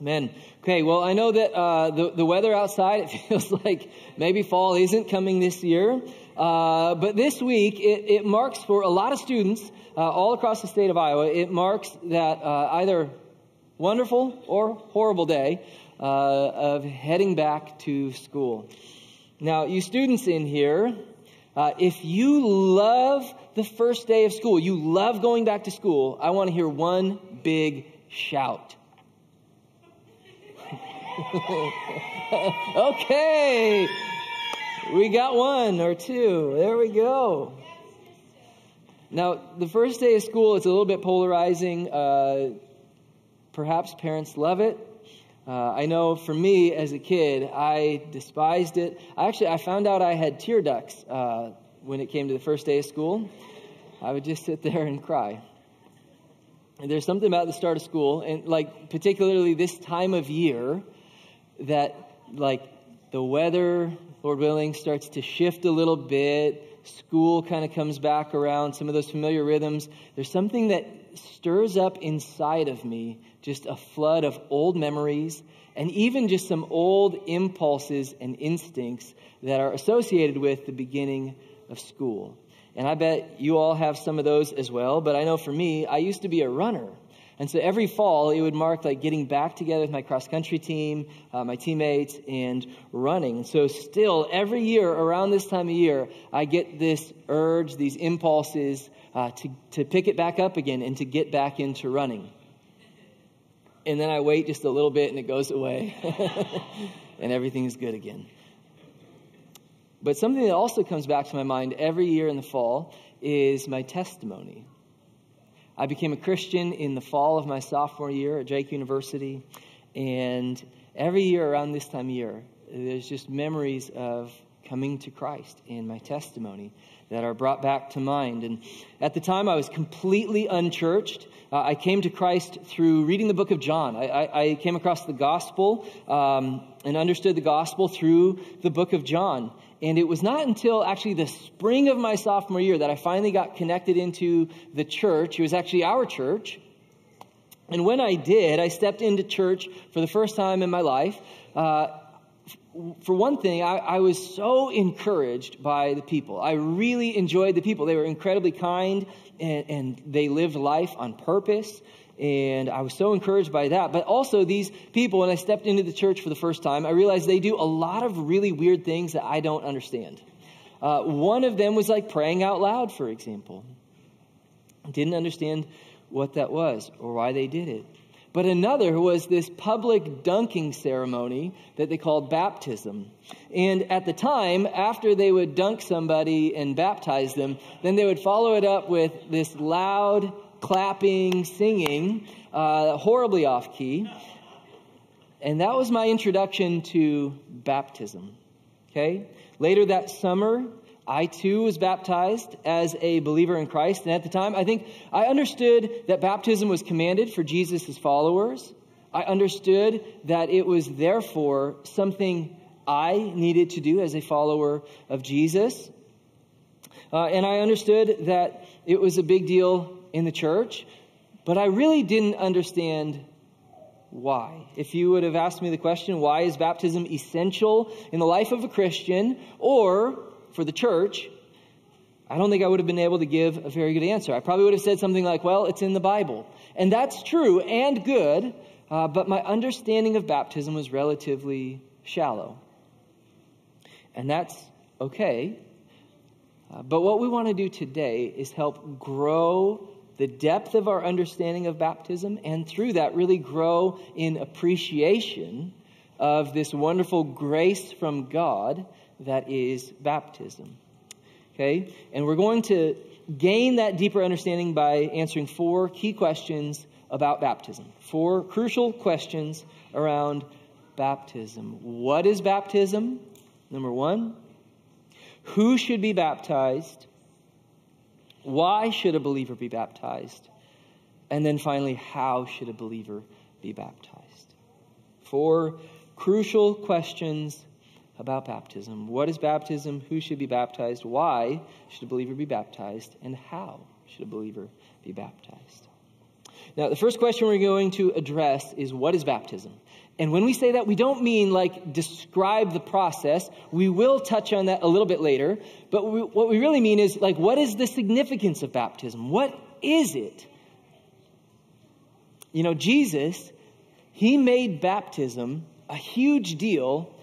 Amen. Okay, well, I know that uh, the, the weather outside, it feels like maybe fall isn't coming this year. Uh, but this week, it, it, marks for a lot of students uh, all across the state of Iowa, it marks that uh, either wonderful or horrible day uh, of heading back to school. Now, you students in here, uh, if you love the first day of school, you love going back to school, I want to hear one big shout. okay. We got one or two. There we go. Now, the first day of school, it's a little bit polarizing. Uh, perhaps parents love it. Uh, I know for me as a kid, I despised it. Actually, I found out I had tear ducts uh, when it came to the first day of school. I would just sit there and cry. And there's something about the start of school, and like particularly this time of year, that like the weather, Lord willing, starts to shift a little bit. School kind of comes back around, some of those familiar rhythms. There's something that stirs up inside of me just a flood of old memories and even just some old impulses and instincts that are associated with the beginning of school. And I bet you all have some of those as well, but I know for me, I used to be a runner. And so every fall, it would mark like getting back together with my cross country team, uh, my teammates, and running. So still, every year around this time of year, I get this urge, these impulses uh, to, to pick it back up again and to get back into running. And then I wait just a little bit and it goes away, and everything's good again. But something that also comes back to my mind every year in the fall is my testimony. I became a Christian in the fall of my sophomore year at Drake University. And every year around this time of year, there's just memories of coming to Christ in my testimony that are brought back to mind. And at the time, I was completely unchurched. Uh, I came to Christ through reading the book of John. I, I, I came across the gospel um, and understood the gospel through the book of John. And it was not until actually the spring of my sophomore year that I finally got connected into the church. It was actually our church. And when I did, I stepped into church for the first time in my life. Uh, for one thing, I, I, was so encouraged by the people. I really enjoyed the people. They were incredibly kind and, and they lived life on purpose. And I was so encouraged by that. But also, these people, when I stepped into the church for the first time, I realized they do a lot of really weird things that I don't understand. Uh, one of them was like praying out loud, for example. Didn't understand what that was or why they did it. But another was this public dunking ceremony that they called baptism. And at the time, after they would dunk somebody and baptize them, then they would follow it up with this loud clapping, singing, uh, horribly off key. And that was my introduction to baptism. Okay? Later that summer, I too was baptized as a believer in Christ. And at the time, I think I understood that baptism was commanded for Jesus' followers. I understood that it was therefore something I needed to do as a follower of Jesus. Uh, and I understood that it was a big deal in the church, but I really didn't understand why. If you would have asked me the question, why is baptism essential in the life of a Christian or for the church? I don't think I would have been able to give a very good answer. I probably would have said something like, well, it's in the Bible. And that's true and good, uh, but my understanding of baptism was relatively shallow. And that's okay. Uh, but what we want to do today is help grow the depth of our understanding of baptism, and through that, really grow in appreciation of this wonderful grace from God that is baptism. Okay? And we're going to gain that deeper understanding by answering four key questions about baptism. Four crucial questions around baptism. What is baptism? Number one. Who should be baptized? Why should a believer be baptized? And then finally, how should a believer be baptized? Four crucial questions about baptism. What is baptism? Who should be baptized? Why should a believer be baptized? And how should a believer be baptized? Now, the first question we're going to address is what is baptism? And when we say that, we don't mean like describe the process. We will touch on that a little bit later. But we, what we really mean is like, what is the significance of baptism? What is it? You know, Jesus, he made baptism a huge deal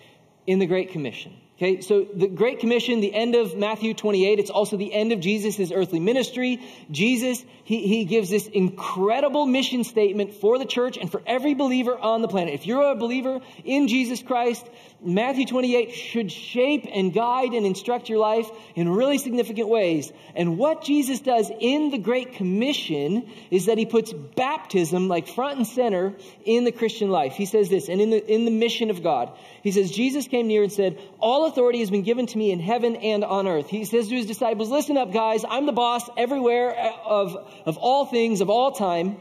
in the Great Commission. Okay, so the Great Commission, the end of Matthew 28, it's also the end of Jesus' earthly ministry. Jesus, he, he gives this incredible mission statement for the church and for every believer on the planet. If you're a believer in Jesus Christ, Matthew 28 should shape and guide and instruct your life in really significant ways. And what Jesus does in the Great Commission is that he puts baptism like front and center in the Christian life. He says this, and in the, in the mission of God, he says, Jesus came near and said, All authority has been given to me in heaven and on earth. He says to his disciples, Listen up, guys, I'm the boss everywhere of, of all things, of all time.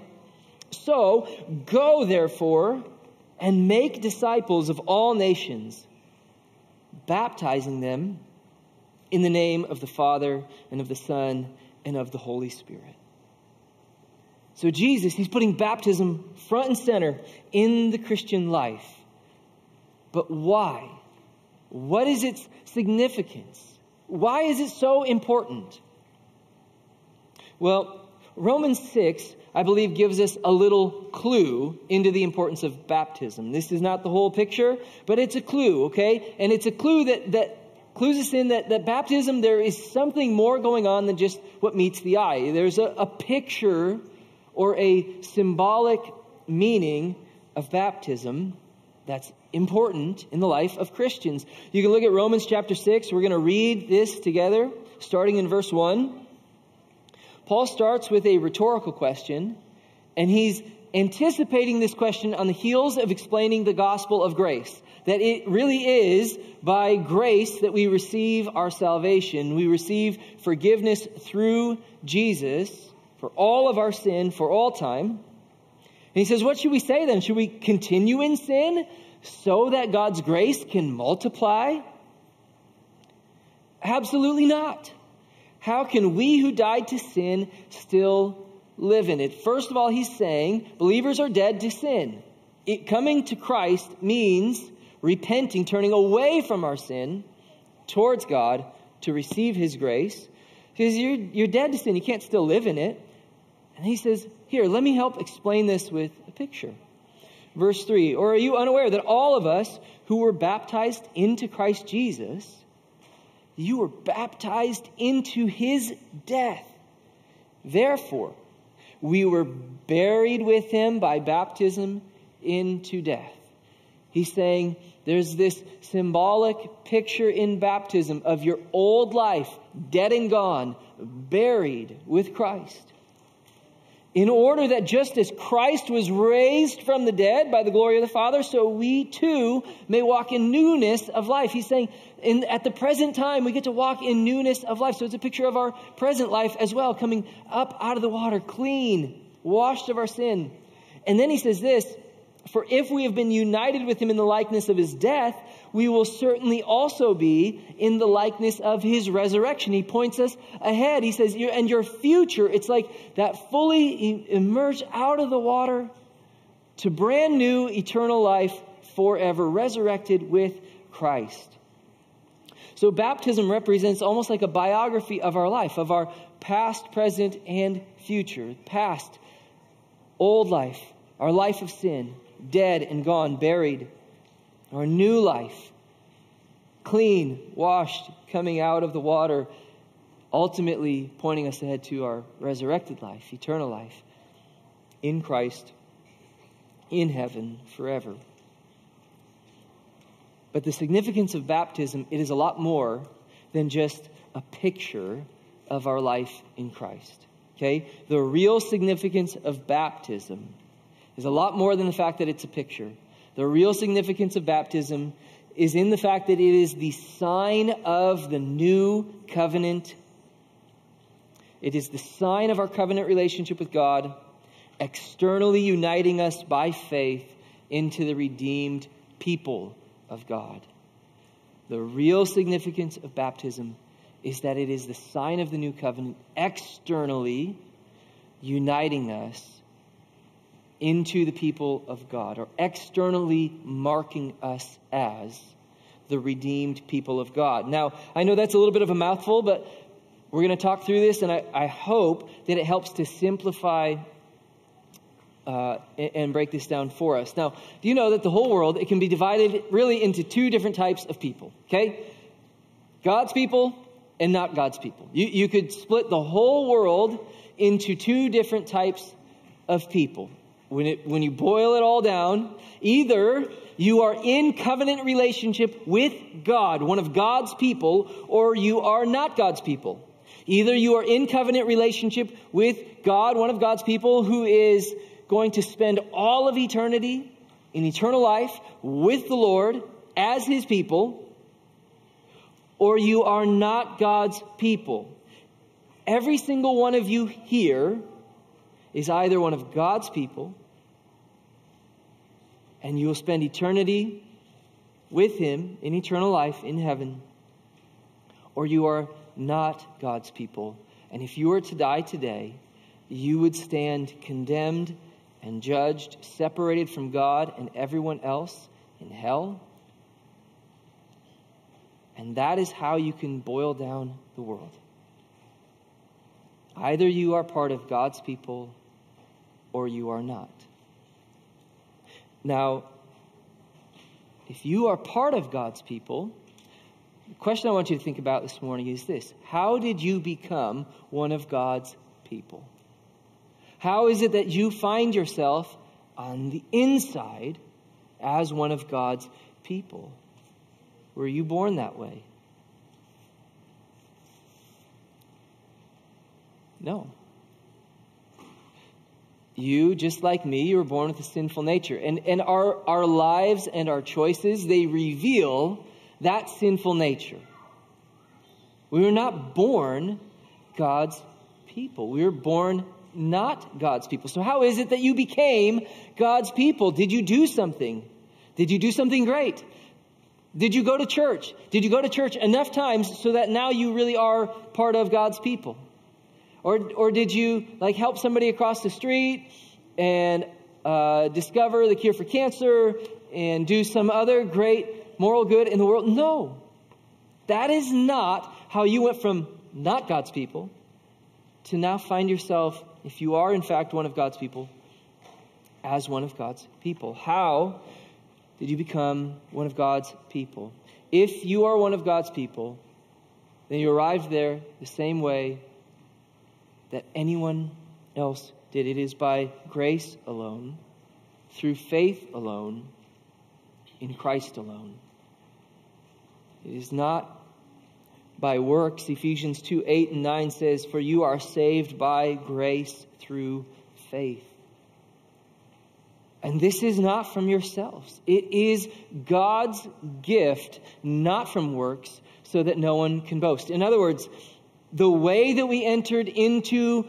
So go, therefore, and make disciples of all nations, baptizing them in the name of the Father and of the Son and of the Holy Spirit. So, Jesus, he's putting baptism front and center in the Christian life. But why? What is its significance? Why is it so important? Well, Romans 6 I believe, gives us a little clue into the importance of baptism. This is not the whole picture, but it's a clue, okay? And it's a clue that, that clues us in that, that baptism, there is something more going on than just what meets the eye. There's a, a picture or a symbolic meaning of baptism that's important in the life of Christians. You can look at Romans chapter 6. We're going to read this together, starting in verse 1. Paul starts with a rhetorical question, and he's anticipating this question on the heels of explaining the gospel of grace. That it really is by grace that we receive our salvation. We receive forgiveness through Jesus for all of our sin for all time. And he says, What should we say then? Should we continue in sin so that God's grace can multiply? Absolutely not. How can we who died to sin still live in it? First of all, he's saying believers are dead to sin. It, coming to Christ means repenting, turning away from our sin towards God to receive his grace. Because you're, you're dead to sin, you can't still live in it. And he says, Here, let me help explain this with a picture. Verse 3 Or are you unaware that all of us who were baptized into Christ Jesus you were baptized into his death. Therefore, we were buried with him by baptism into death. He's saying there's this symbolic picture in baptism of your old life, dead and gone, buried with Christ in order that just as Christ was raised from the dead by the glory of the Father, so we too may walk in newness of life. He's saying, in, at the present time, we get to walk in newness of life. So it's a picture of our present life as well, coming up out of the water, clean, washed of our sin. And then he says this For if we have been united with him in the likeness of his death, we will certainly also be in the likeness of his resurrection. He points us ahead. He says, and your future, it's like that fully emerge out of the water to brand new eternal life forever, resurrected with Christ. So baptism represents almost like a biography of our life, of our past, present, and future. Past, old life, our life of sin, dead and gone, buried our new life, clean, washed, coming out of the water, ultimately pointing us ahead to our resurrected life, eternal life, in Christ, in heaven, forever. But the significance of baptism, it is a lot more than just a picture of our life in Christ. Okay? The real significance of baptism is a lot more than the fact that it's a picture. The real significance of baptism is in the fact that it is the sign of the new covenant. It is the sign of our covenant relationship with God, externally uniting us by faith into the redeemed people of God. The real significance of baptism is that it is the sign of the new covenant, externally uniting us into the people of God, or externally marking us as the redeemed people of God. Now, I know that's a little bit of a mouthful, but we're going to talk through this, and I, I hope that it helps to simplify uh, and, break this down for us. Now, do you know that the whole world it can be divided really into two different types of people? Okay, God's people and not God's people. You, you could split the whole world into two different types of people. When, it, when you boil it all down, either you are in covenant relationship with God, one of God's people, or you are not God's people. Either you are in covenant relationship with God, one of God's people, who is going to spend all of eternity in eternal life with the Lord as his people, or you are not God's people. Every single one of you here is either one of God's people, and you will spend eternity with him in eternal life in heaven, or you are not God's people. And if you were to die today, you would stand condemned and judged, separated from God and everyone else in hell. And that is how you can boil down the world. Either you are part of God's people or you are not. Now, if you are part of God's people, the question I want you to think about this morning is this How did you become one of God's people? How is it that you find yourself on the inside as one of God's people? Were you born that way? No. You, just like me, you were born with a sinful nature. And, and our, our lives and our choices, they reveal that sinful nature. We were not born God's people. We were born not God's people. So, how is it that you became God's people? Did you do something? Did you do something great? Did you go to church? Did you go to church enough times so that now you really are part of God's people? Or, or did you like help somebody across the street and uh, discover the cure for cancer and do some other great moral good in the world? No. That is not how you went from not God's people to now find yourself if you are in fact one of God's people, as one of God's people. How did you become one of God's people? If you are one of God's people, then you arrived there the same way that anyone else did. It is by grace alone, through faith alone, in Christ alone. It is not by works. Ephesians 2 8 and 9 says, For you are saved by grace through faith. And this is not from yourselves. It is God's gift, not from works, so that no one can boast. In other words, the way that we entered into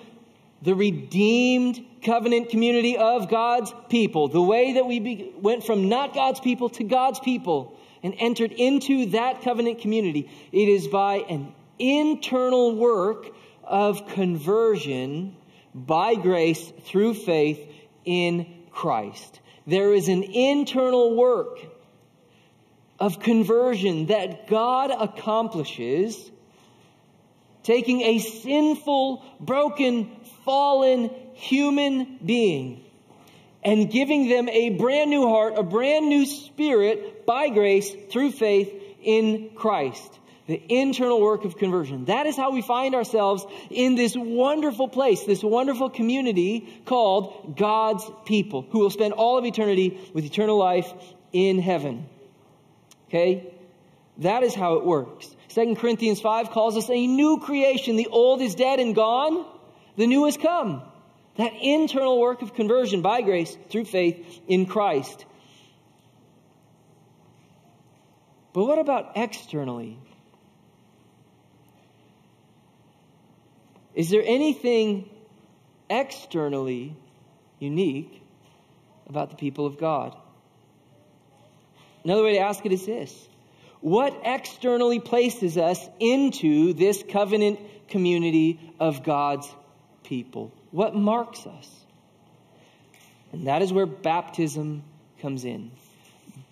the redeemed covenant community of God's people, the way that we be, went from not God's people to God's people, and entered into that covenant community, it is by an internal work of conversion by grace through faith in Christ. There is an internal work of conversion that God accomplishes, taking a sinful, broken, fallen human being and giving them a brand new heart, a brand new spirit by grace through faith in Christ. The internal work of conversion. That is how we find ourselves in this wonderful place, this wonderful community called God's people, who will spend all of eternity with eternal life in heaven. Okay? That is how it works. 2 Corinthians 5 calls us a new creation. The old is dead and gone, the new has come. That internal work of conversion by grace through faith in Christ. But what about externally? Is there anything externally unique about the people of God? Another way to ask it is this What externally places us into this covenant community of God's people? What marks us? And that is where baptism comes in.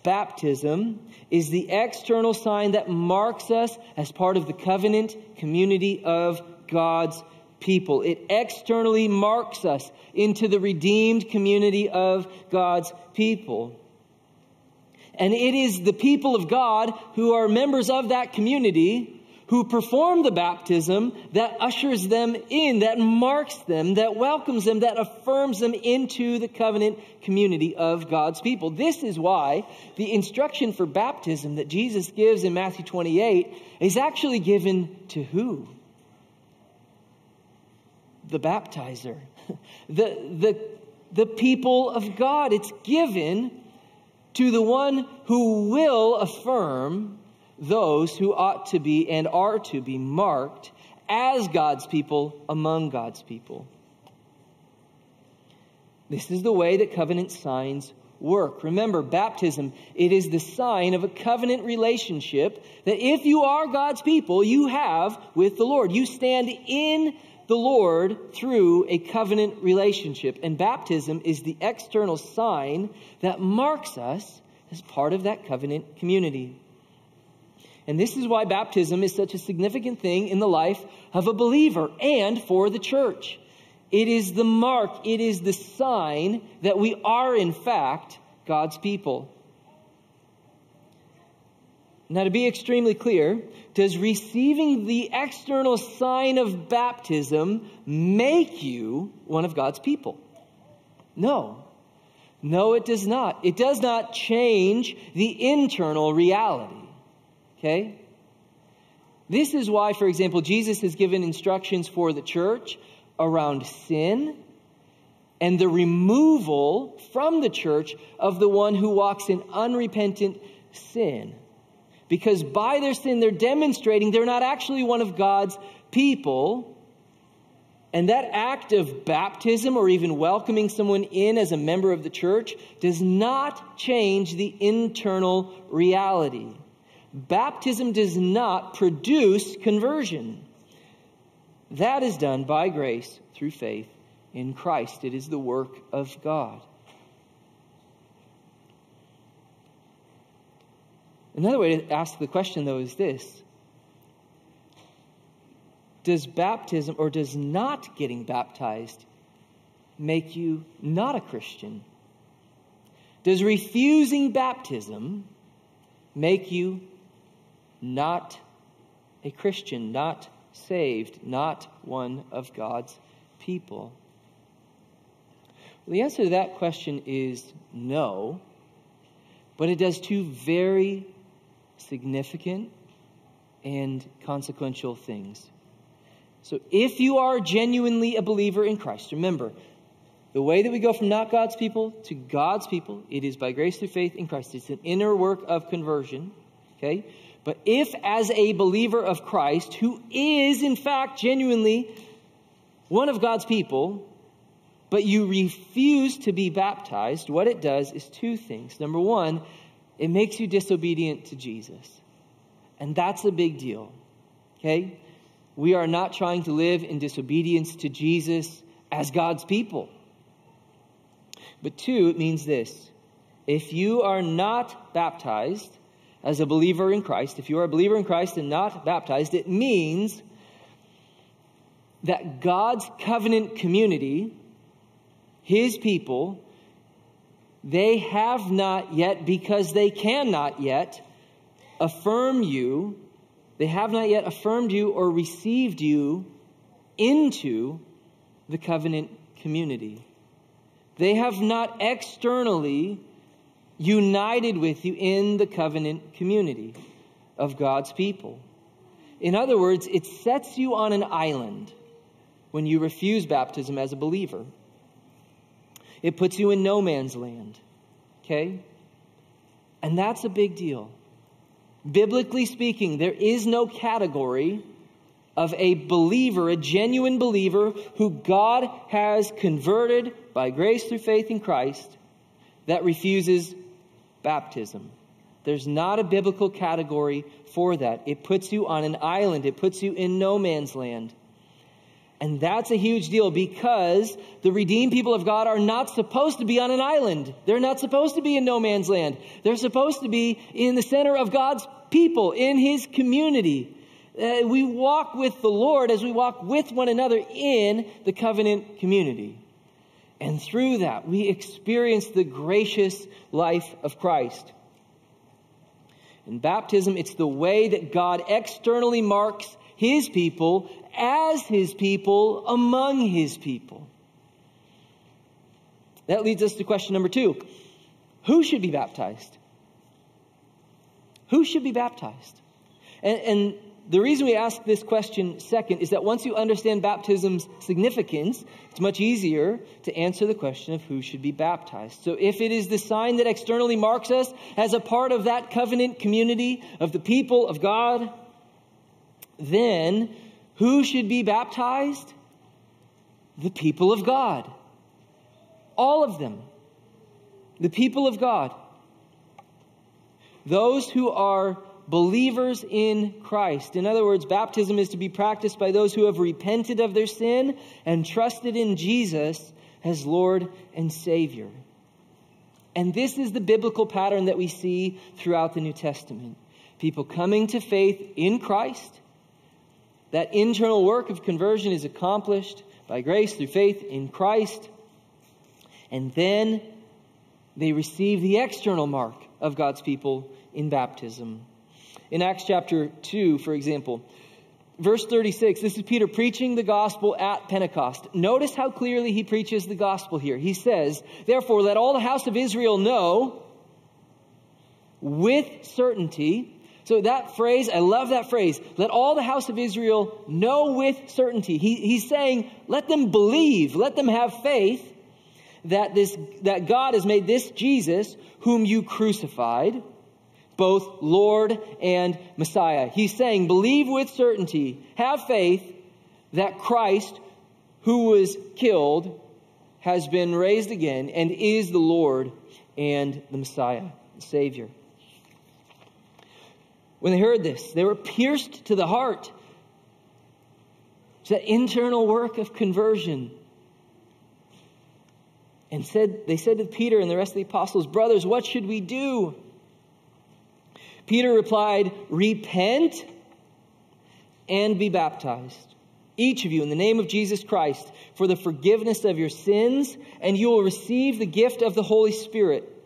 Baptism is the external sign that marks us as part of the covenant community of God's people. It externally marks us into the redeemed community of God's people. And it is the people of God who are members of that community who perform the baptism that ushers them in, that marks them, that welcomes them, that affirms them into the covenant community of God's people. This is why the instruction for baptism that Jesus gives in Matthew 28 is actually given to who? The baptizer, the, the, the people of God. It's given to the one who will affirm those who ought to be and are to be marked as God's people among God's people. This is the way that covenant signs work. Remember, baptism, it is the sign of a covenant relationship that if you are God's people, you have with the Lord. You stand in the Lord through a covenant relationship. And baptism is the external sign that marks us as part of that covenant community. And this is why baptism is such a significant thing in the life of a believer and for the church. It is the mark, it is the sign that we are, in fact, God's people. Now, to be extremely clear, does receiving the external sign of baptism make you one of God's people? No. No, it does not. It does not change the internal reality. Okay? This is why, for example, Jesus has given instructions for the church around sin and the removal from the church of the one who walks in unrepentant sin. Because by their sin, they're demonstrating they're not actually one of God's people. And that act of baptism or even welcoming someone in as a member of the church does not change the internal reality. Baptism does not produce conversion. That is done by grace through faith in Christ. It is the work of God. Another way to ask the question, though, is this Does baptism or does not getting baptized make you not a Christian? Does refusing baptism make you not a Christian, not saved, not one of God's people? Well, the answer to that question is no, but it does two very significant and consequential things. So, if you are genuinely a believer in Christ, remember, the way that we go from not God's people to God's people, it is by grace through faith in Christ. It's an inner work of conversion. Okay? But if, as a believer of Christ, who is in fact genuinely one of God's people, but you refuse to be baptized, what it does is two things. Number one, it makes you disobedient to Jesus. And that's a big deal. Okay? We are not trying to live in disobedience to Jesus as God's people. But two, it means this if you are not baptized, as a believer in Christ, if you are a believer in Christ and not baptized, it means that God's covenant community, his people, they have not yet, because they cannot yet, affirm you, they have not yet affirmed you or received you into the covenant community. They have not externally united with you in the covenant community of God's people. In other words, it sets you on an island when you refuse baptism as a believer. It puts you in no man's land. Okay? And that's a big deal. Biblically speaking, there is no category of a believer, a genuine believer, who God has converted by grace through faith in Christ, that refuses baptism. There's not a biblical category for that. It puts you on an island, it puts you in no man's land. And that's a huge deal because the redeemed people of God are not supposed to be on an island. They're not supposed to be in no man's land. They're supposed to be in the center of God's people, in His community. Uh, we walk with the Lord as we walk with one another in the covenant community. And through that, we experience the gracious life of Christ. In baptism, it's the way that God externally marks his people as his people among his people. That leads us to question number two Who should be baptized? Who should be baptized? And, and the reason we ask this question second is that once you understand baptism's significance, it's much easier to answer the question of who should be baptized. So if it is the sign that externally marks us as a part of that covenant community of the people of God, then who should be baptized? The people of God. All of them. The people of God. Those who are believers in Christ. In other words, baptism is to be practiced by those who have repented of their sin and trusted in Jesus as Lord and Savior. And this is the biblical pattern that we see throughout the New Testament. People coming to faith in Christ. That internal work of conversion is accomplished by grace through faith in Christ. And then they receive the external mark of God's people in baptism. In Acts chapter 2, for example, verse 36, this is Peter preaching the gospel at Pentecost. Notice how clearly he preaches the gospel here. He says, Therefore, let all the house of Israel know with certainty. So that phrase, I love that phrase. Let all the house of Israel know with certainty. He, he's saying, let them believe, let them have faith that this, that God has made this Jesus, whom you crucified, both Lord and Messiah. He's saying, believe with certainty, have faith that Christ, who was killed, has been raised again and is the Lord and the Messiah, the Savior. When they heard this, they were pierced to the heart. It's that internal work of conversion. And said, they said to Peter and the rest of the apostles, Brothers, what should we do? Peter replied, Repent and be baptized, each of you, in the name of Jesus Christ, for the forgiveness of your sins, and you will receive the gift of the Holy Spirit.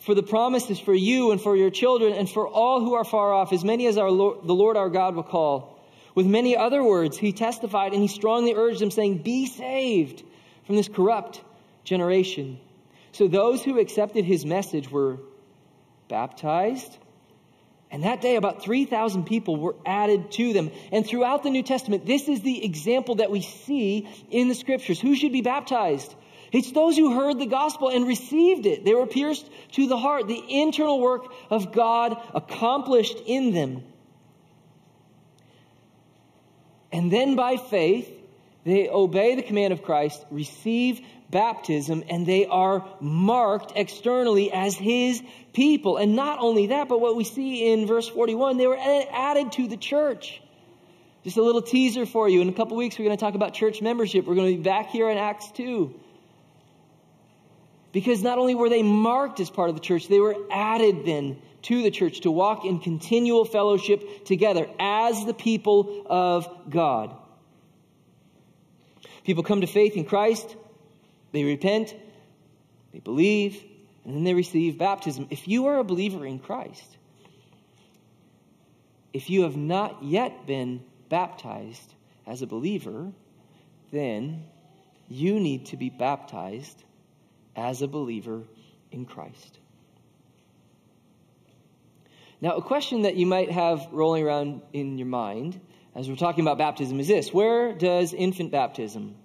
For the promise is for you and for your children and for all who are far off, as many as our Lord, the Lord our God will call. With many other words, he testified and he strongly urged them, saying, Be saved from this corrupt generation. So those who accepted his message were baptized and that day, about 3,000 people were added to them. And throughout the New Testament, this is the example that we see in the scriptures. Who should be baptized? It's those who heard the gospel and received it. They were pierced to the heart. The internal work of God accomplished in them. And then by faith, they obey the command of Christ, receive baptism and they are marked externally as his people. And not only that, but what we see in verse 41, they were added to the church. Just a little teaser for you. In a couple weeks, we're going to talk about church membership. We're going to be back here in Acts 2. Because not only were they marked as part of the church, they were added then to the church to walk in continual fellowship together as the people of God. People come to faith in Christ they repent, they believe, and then they receive baptism. If you are a believer in Christ, if you have not yet been baptized as a believer, then you need to be baptized as a believer in Christ. Now, a question that you might have rolling around in your mind as we're talking about baptism is this Where does infant baptism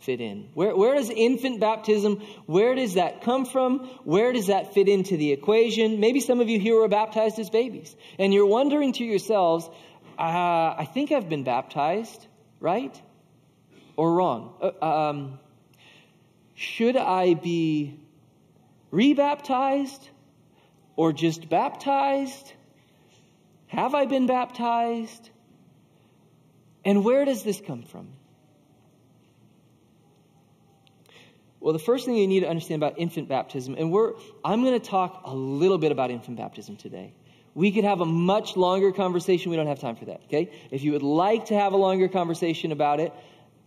fit in? Where, where does infant baptism, where does that come from? Where does that fit into the equation? Maybe some of you here were baptized as babies, and you're wondering to yourselves, uh, I think I've been baptized, right? Or wrong? Uh, um, should I be rebaptized or just baptized? Have I been baptized? And where does this come from? Well, the first thing you need to understand about infant baptism, and we're, I'm going to talk a little bit about infant baptism today. We could have a much longer conversation. We don't have time for that, okay? If you would like to have a longer conversation about it,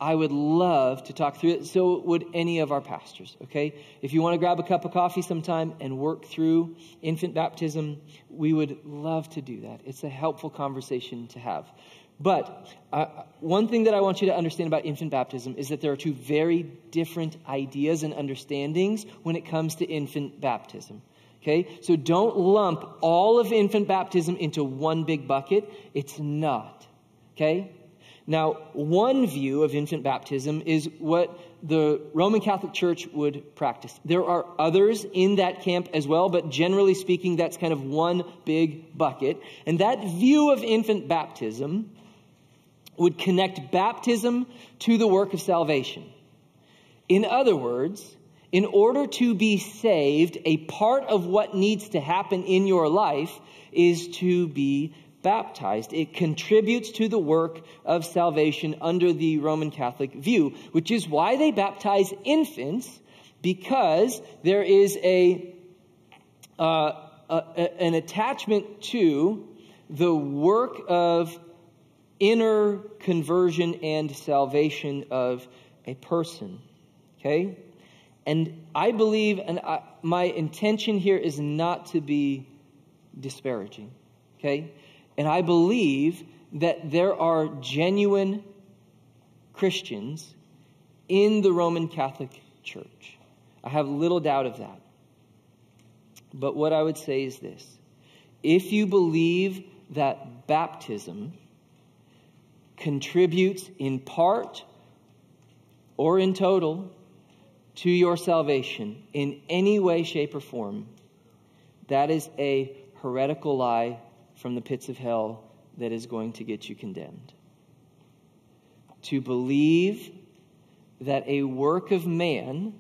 I would love to talk through it. So would any of our pastors, okay? If you want to grab a cup of coffee sometime and work through infant baptism, we would love to do that. It's a helpful conversation to have. But uh, one thing that I want you to understand about infant baptism is that there are two very different ideas and understandings when it comes to infant baptism. Okay? So don't lump all of infant baptism into one big bucket. It's not. Okay? Now, one view of infant baptism is what the Roman Catholic Church would practice. There are others in that camp as well, but generally speaking, that's kind of one big bucket. And that view of infant baptism would connect baptism to the work of salvation. In other words, in order to be saved, a part of what needs to happen in your life is to be baptized. It contributes to the work of salvation under the Roman Catholic view, which is why they baptize infants, because there is a, uh, a an attachment to the work of inner conversion and salvation of a person. Okay? And I believe, and I, my intention here is not to be disparaging, okay? And I believe that there are genuine Christians in the Roman Catholic Church. I have little doubt of that. But what I would say is this if you believe that baptism contributes in part or in total to your salvation in any way, shape, or form, that is a heretical lie from the pits of hell that is going to get you condemned. To believe that a work of man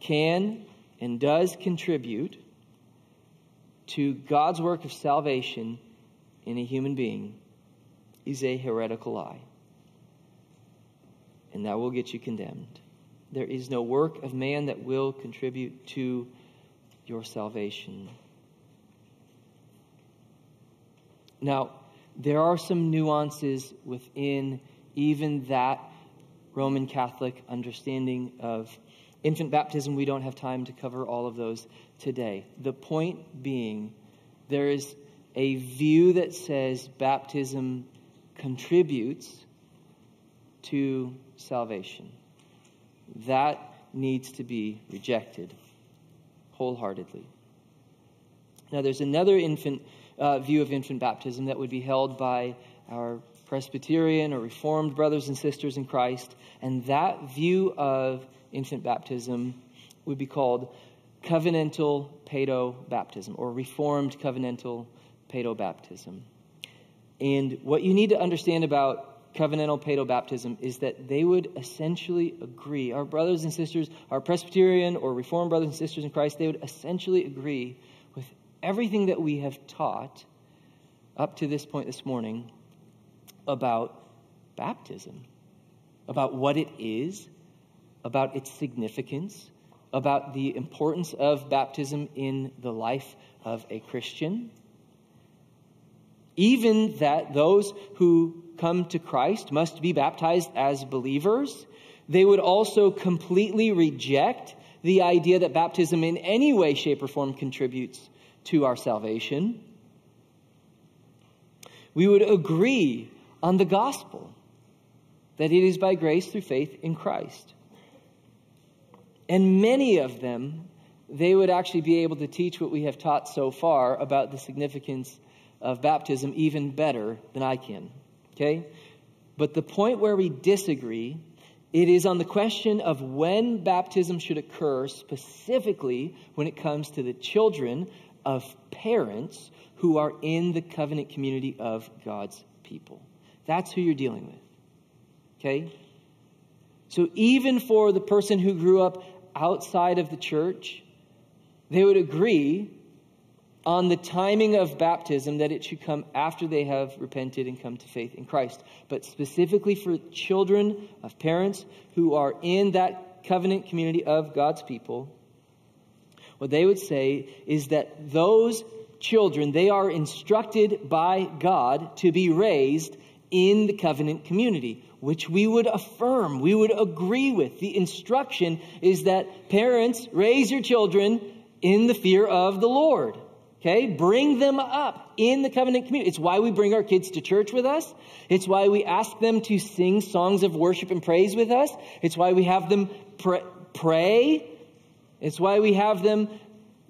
can and does contribute to God's work of salvation in a human being is a heretical lie and that will get you condemned. There is no work of man that will contribute to your salvation. Now, there are some nuances within even that Roman Catholic understanding of infant baptism. We don't have time to cover all of those today. The point being, there is a view that says baptism contributes to salvation. That needs to be rejected wholeheartedly. Now, there's another infant uh, view of infant baptism that would be held by our Presbyterian or Reformed brothers and sisters in Christ, and that view of infant baptism would be called covenantal pedo baptism or Reformed covenantal pedo baptism. And what you need to understand about covenantal pedo baptism is that they would essentially agree. Our brothers and sisters, our Presbyterian or Reformed brothers and sisters in Christ, they would essentially agree everything that we have taught up to this point this morning about baptism, about what it is, about its significance, about the importance of baptism in the life of a Christian. Even that those who come to Christ must be baptized as believers. They would also completely reject the idea that baptism in any way, shape, or form contributes to our salvation. We would agree on the gospel that it is by grace through faith in Christ. And many of them, they would actually be able to teach what we have taught so far about the significance of baptism even better than I can. Okay? But the point where we disagree, it is on the question of when baptism should occur, specifically when it comes to the children of parents who are in the covenant community of God's people. That's who you're dealing with. Okay? So even for the person who grew up outside of the church, they would agree on the timing of baptism that it should come after they have repented and come to faith in Christ. But specifically for children of parents who are in that covenant community of God's people, what they would say is that those children, they are instructed by God to be raised in the covenant community, which we would affirm, we would agree with. The instruction is that parents raise your children in the fear of the Lord. Okay? Bring them up in the covenant community. It's why we bring our kids to church with us. It's why we ask them to sing songs of worship and praise with us. It's why we have them pray. It's why we have them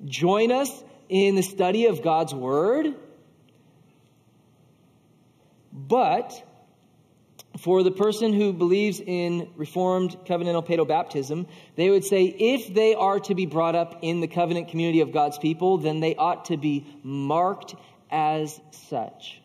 join us in the study of God's Word. But for the person who believes in Reformed covenantal paedobaptism, they would say if they are to be brought up in the covenant community of God's people, then they ought to be marked as such.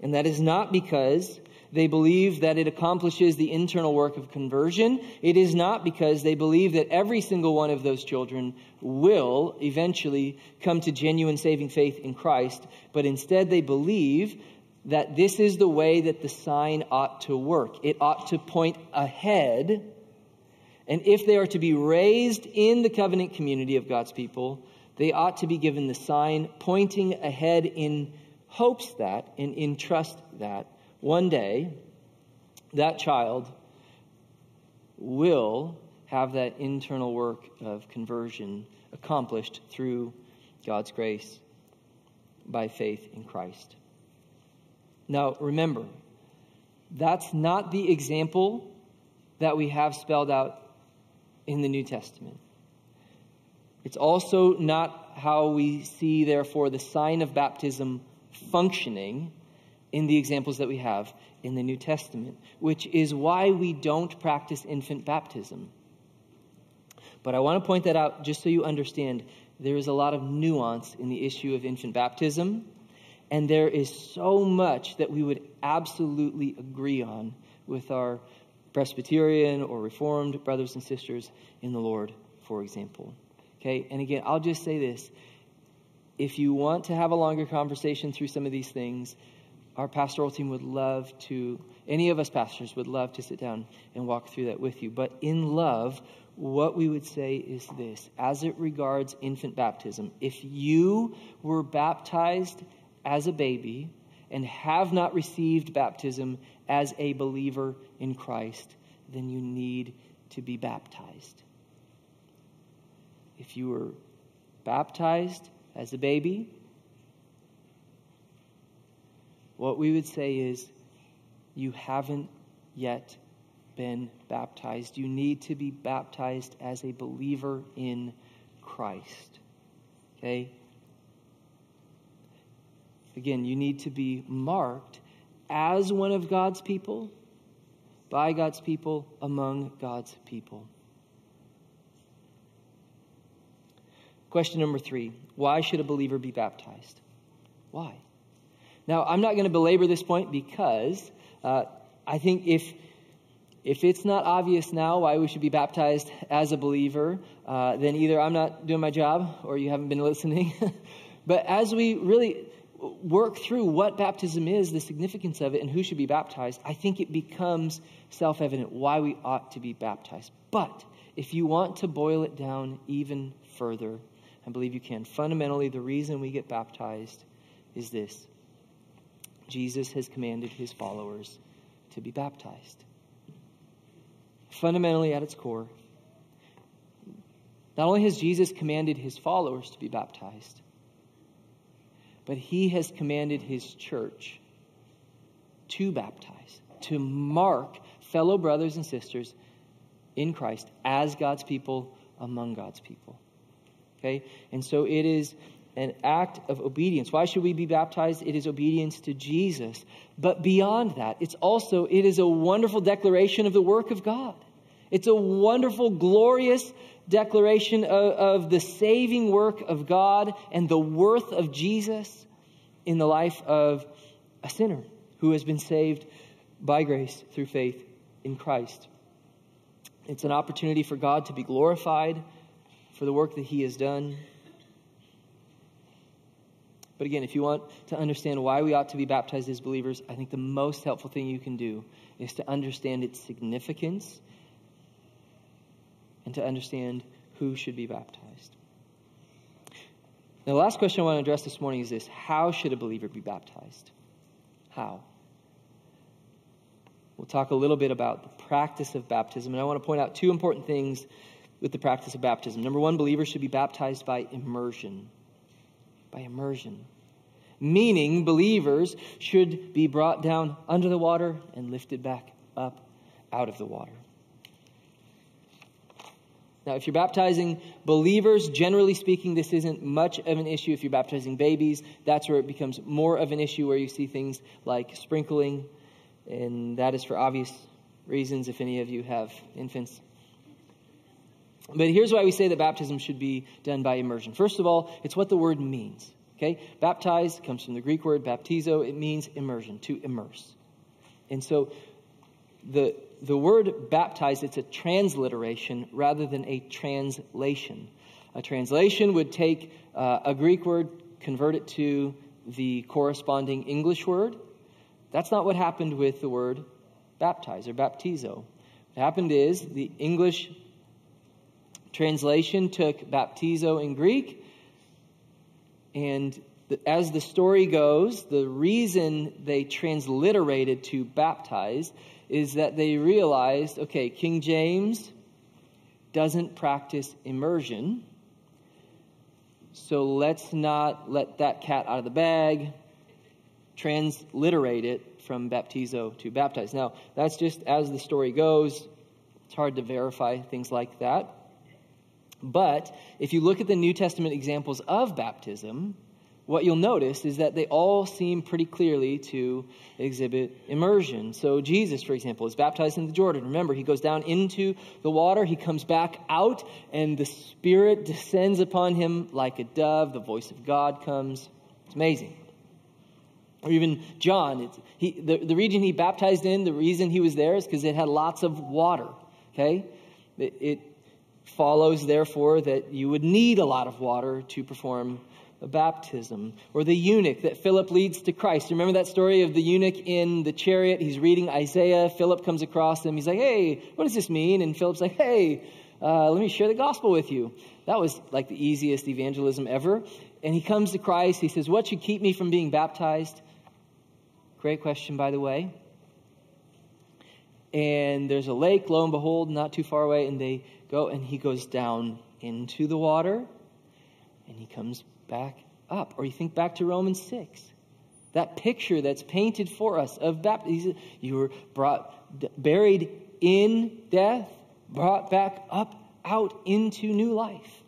And that is not because they believe that it accomplishes the internal work of conversion. It is not because they believe that every single one of those children will eventually come to genuine saving faith in Christ, but instead they believe that this is the way that the sign ought to work. It ought to point ahead. And if they are to be raised in the covenant community of God's people, they ought to be given the sign pointing ahead in hopes that and in trust that one day that child will have that internal work of conversion accomplished through God's grace by faith in Christ. Now, remember, that's not the example that we have spelled out in the New Testament. It's also not how we see, therefore, the sign of baptism functioning in the examples that we have in the New Testament, which is why we don't practice infant baptism. But I want to point that out just so you understand there is a lot of nuance in the issue of infant baptism and there is so much that we would absolutely agree on with our Presbyterian or Reformed brothers and sisters in the Lord, for example. Okay, and again, I'll just say this. If you want to have a longer conversation through some of these things, our pastoral team would love to, any of us pastors would love to sit down and walk through that with you. But in love, what we would say is this as it regards infant baptism, if you were baptized as a baby and have not received baptism as a believer in Christ, then you need to be baptized. If you were baptized as a baby, what we would say is you haven't yet been baptized. You need to be baptized as a believer in Christ. Okay? Again, you need to be marked as one of God's people, by God's people, among God's people. Question number three Why should a believer be baptized? Why? Now, I'm not going to belabor this point because uh, I think if if it's not obvious now why we should be baptized as a believer, uh, then either I'm not doing my job or you haven't been listening. but as we really work through what baptism is, the significance of it, and who should be baptized, I think it becomes self evident why we ought to be baptized. But if you want to boil it down even further, I believe you can. Fundamentally, the reason we get baptized is this Jesus has commanded his followers to be baptized. Fundamentally, at its core, not only has Jesus commanded his followers to be baptized, but he has commanded his church to baptize, to mark fellow brothers and sisters in Christ as God's people among God's people. Okay? And so it is an act of obedience. Why should we be baptized? It is obedience to Jesus. But beyond that, it's also it is a wonderful declaration of the work of God. It's a wonderful, glorious declaration of, of the saving work of God and the worth of Jesus in the life of a sinner who has been saved by grace through faith in Christ. It's an opportunity for God to be glorified for the work that He has done. But again, if you want to understand why we ought to be baptized as believers, I think the most helpful thing you can do is to understand its significance and to understand who should be baptized. Now, the last question I want to address this morning is this How should a believer be baptized? How? We'll talk a little bit about the practice of baptism, and I want to point out two important things with the practice of baptism. Number one, believers should be baptized by immersion. By immersion. Meaning, believers should be brought down under the water and lifted back up out of the water. Now, if you're baptizing believers, generally speaking, this isn't much of an issue. If you're baptizing babies, that's where it becomes more of an issue, where you see things like sprinkling, and that is for obvious reasons if any of you have infants. But here's why we say that baptism should be done by immersion. First of all, it's what the word means. Okay? Baptize comes from the Greek word baptizo. It means immersion, to immerse. And so the the word baptize, it's a transliteration rather than a translation. A translation would take uh, a Greek word, convert it to the corresponding English word. That's not what happened with the word baptize or baptizo. What happened is the English translation took baptizo in Greek, and as the story goes, the reason they transliterated to baptize is that they realized okay, King James doesn't practice immersion. So let's not let that cat out of the bag, transliterate it from baptizo to baptize. Now, that's just as the story goes. It's hard to verify things like that. But if you look at the New Testament examples of baptism, what you'll notice is that they all seem pretty clearly to exhibit immersion. So, Jesus, for example, is baptized in the Jordan. Remember, he goes down into the water, he comes back out, and the Spirit descends upon him like a dove. The voice of God comes. It's amazing. Or even John, he, the, the region he baptized in, the reason he was there is because it had lots of water. Okay? It, it follows, therefore, that you would need a lot of water to perform a baptism, or the eunuch that Philip leads to Christ. Remember that story of the eunuch in the chariot? He's reading Isaiah. Philip comes across him. He's like, hey, what does this mean? And Philip's like, hey, uh, let me share the gospel with you. That was like the easiest evangelism ever. And he comes to Christ. He says, What should keep me from being baptized? Great question, by the way. And there's a lake, lo and behold, not too far away. And they go, and he goes down into the water. And he comes back up. Or you think back to Romans 6. That picture that's painted for us of baptism. You were brought, buried in death, brought back up out into new life.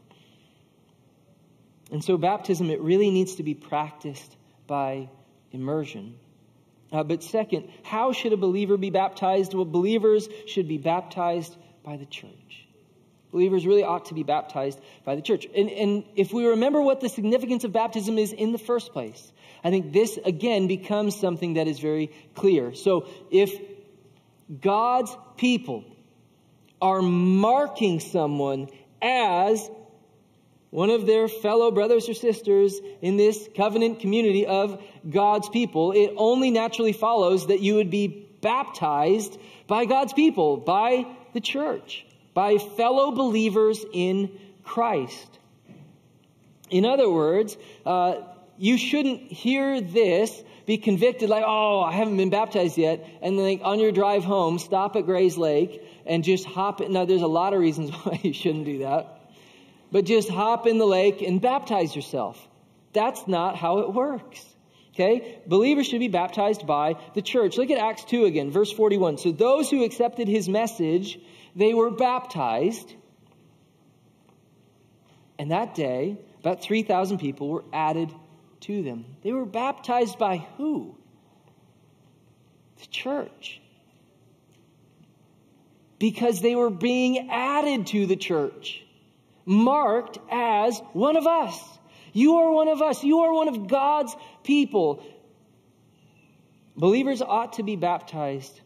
And so, baptism, it really needs to be practiced by immersion. Uh, but, second, how should a believer be baptized? Well, believers should be baptized by the church. Believers really ought to be baptized by the church. And, and if we remember what the significance of baptism is in the first place, I think this again becomes something that is very clear. So if God's people are marking someone as one of their fellow brothers or sisters in this covenant community of God's people, it only naturally follows that you would be baptized by God's people, by the church by fellow believers in Christ. In other words, uh, you shouldn't hear this, be convicted like, oh, I haven't been baptized yet, and then like, on your drive home, stop at Gray's Lake and just hop in. Now, there's a lot of reasons why you shouldn't do that, but just hop in the lake and baptize yourself. That's not how it works. Okay? Believers should be baptized by the church. Look at Acts 2 again, verse 41. So those who accepted his message they were baptized. And that day, about 3,000 people were added to them. They were baptized by who? The church. Because they were being added to the church, marked as one of us. You are one of us. You are one of God's people. Believers ought to be baptized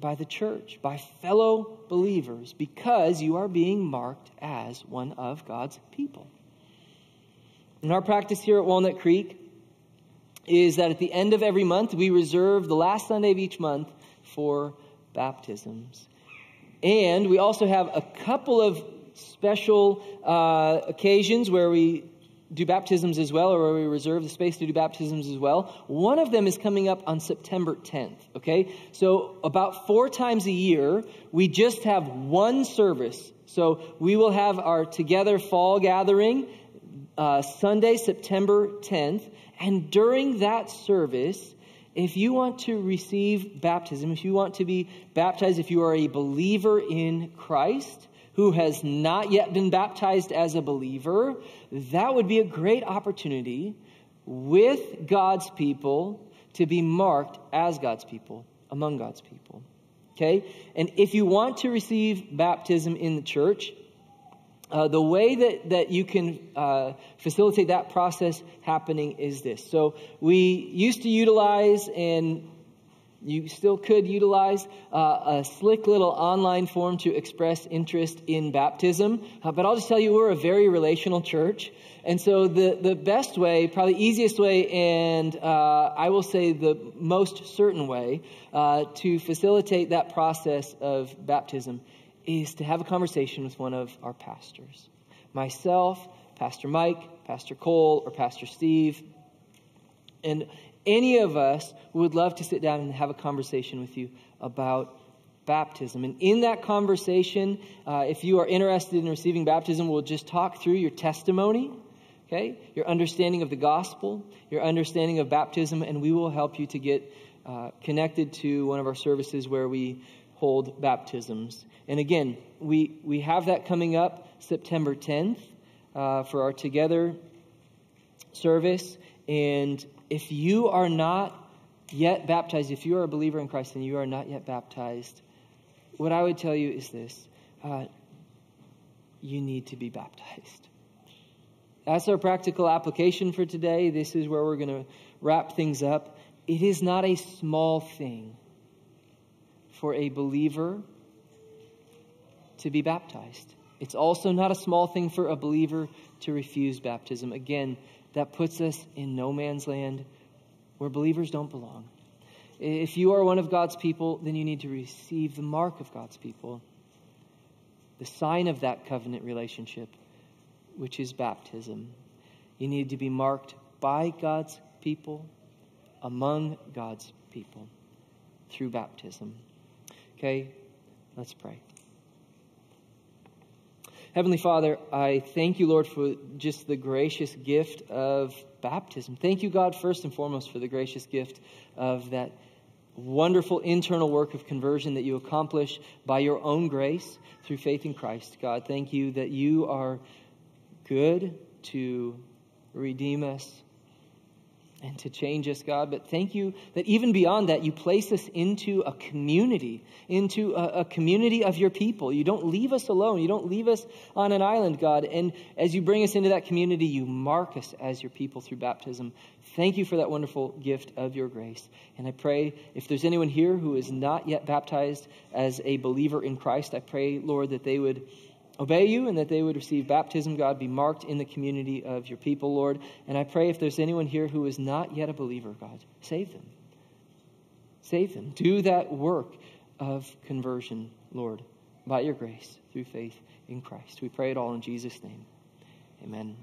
by the church, by fellow believers, because you are being marked as one of God's people. And our practice here at Walnut Creek is that at the end of every month, we reserve the last Sunday of each month for baptisms. And we also have a couple of special uh, occasions where we do baptisms as well, or where we reserve the space to do baptisms as well. One of them is coming up on September 10th, okay? So, about four times a year, we just have one service. So, we will have our Together Fall Gathering uh, Sunday, September 10th. And during that service, if you want to receive baptism, if you want to be baptized, if you are a believer in Christ who has not yet been baptized as a believer, that would be a great opportunity with God's people to be marked as God's people, among God's people. Okay? And if you want to receive baptism in the church, uh, the way that, that you can uh, facilitate that process happening is this. So, we used to utilize, and you still could utilize, uh, a slick little online form to express interest in baptism. Uh, but I'll just tell you, we're a very relational church. And so, the, the best way, probably easiest way, and uh, I will say the most certain way uh, to facilitate that process of baptism is to have a conversation with one of our pastors. Myself, Pastor Mike, Pastor Cole, or Pastor Steve. And any of us would love to sit down and have a conversation with you about baptism. And in that conversation, uh, if you are interested in receiving baptism, we'll just talk through your testimony, okay, your understanding of the gospel, your understanding of baptism, and we will help you to get uh, connected to one of our services where we hold baptisms. And again, we, we have that coming up September 10th uh, for our Together service. And if you are not yet baptized, if you are a believer in Christ and you are not yet baptized, what I would tell you is this uh, you need to be baptized. That's our practical application for today. This is where we're going to wrap things up. It is not a small thing for a believer to be baptized. It's also not a small thing for a believer to refuse baptism. Again, that puts us in no man's land where believers don't belong. If you are one of God's people, then you need to receive the mark of God's people, the sign of that covenant relationship, which is baptism. You need to be marked by God's people, among God's people, through baptism. Okay, let's pray. Heavenly Father, I thank you, Lord, for just the gracious gift of baptism. Thank you, God, first and foremost, for the gracious gift of that wonderful internal work of conversion that you accomplish by your own grace through faith in Christ. God, thank you that you are good to redeem us and to change us, God. But thank you that even beyond that, you place us into a community, into a, a, community of your people. You don't leave us alone. You don't leave us on an island, God. And as you bring us into that community, you mark us as your people through baptism. Thank you for that wonderful gift of your grace. And I pray if there's anyone here who is not yet baptized as a believer in Christ, I pray, Lord, that they would obey you and that they would receive baptism, God, be marked in the community of your people, Lord. And I pray if there's anyone here who is not yet a believer, God, save them. Save them. Do that work of conversion, Lord, by your grace through faith in Christ. We pray it all in Jesus' name. Amen.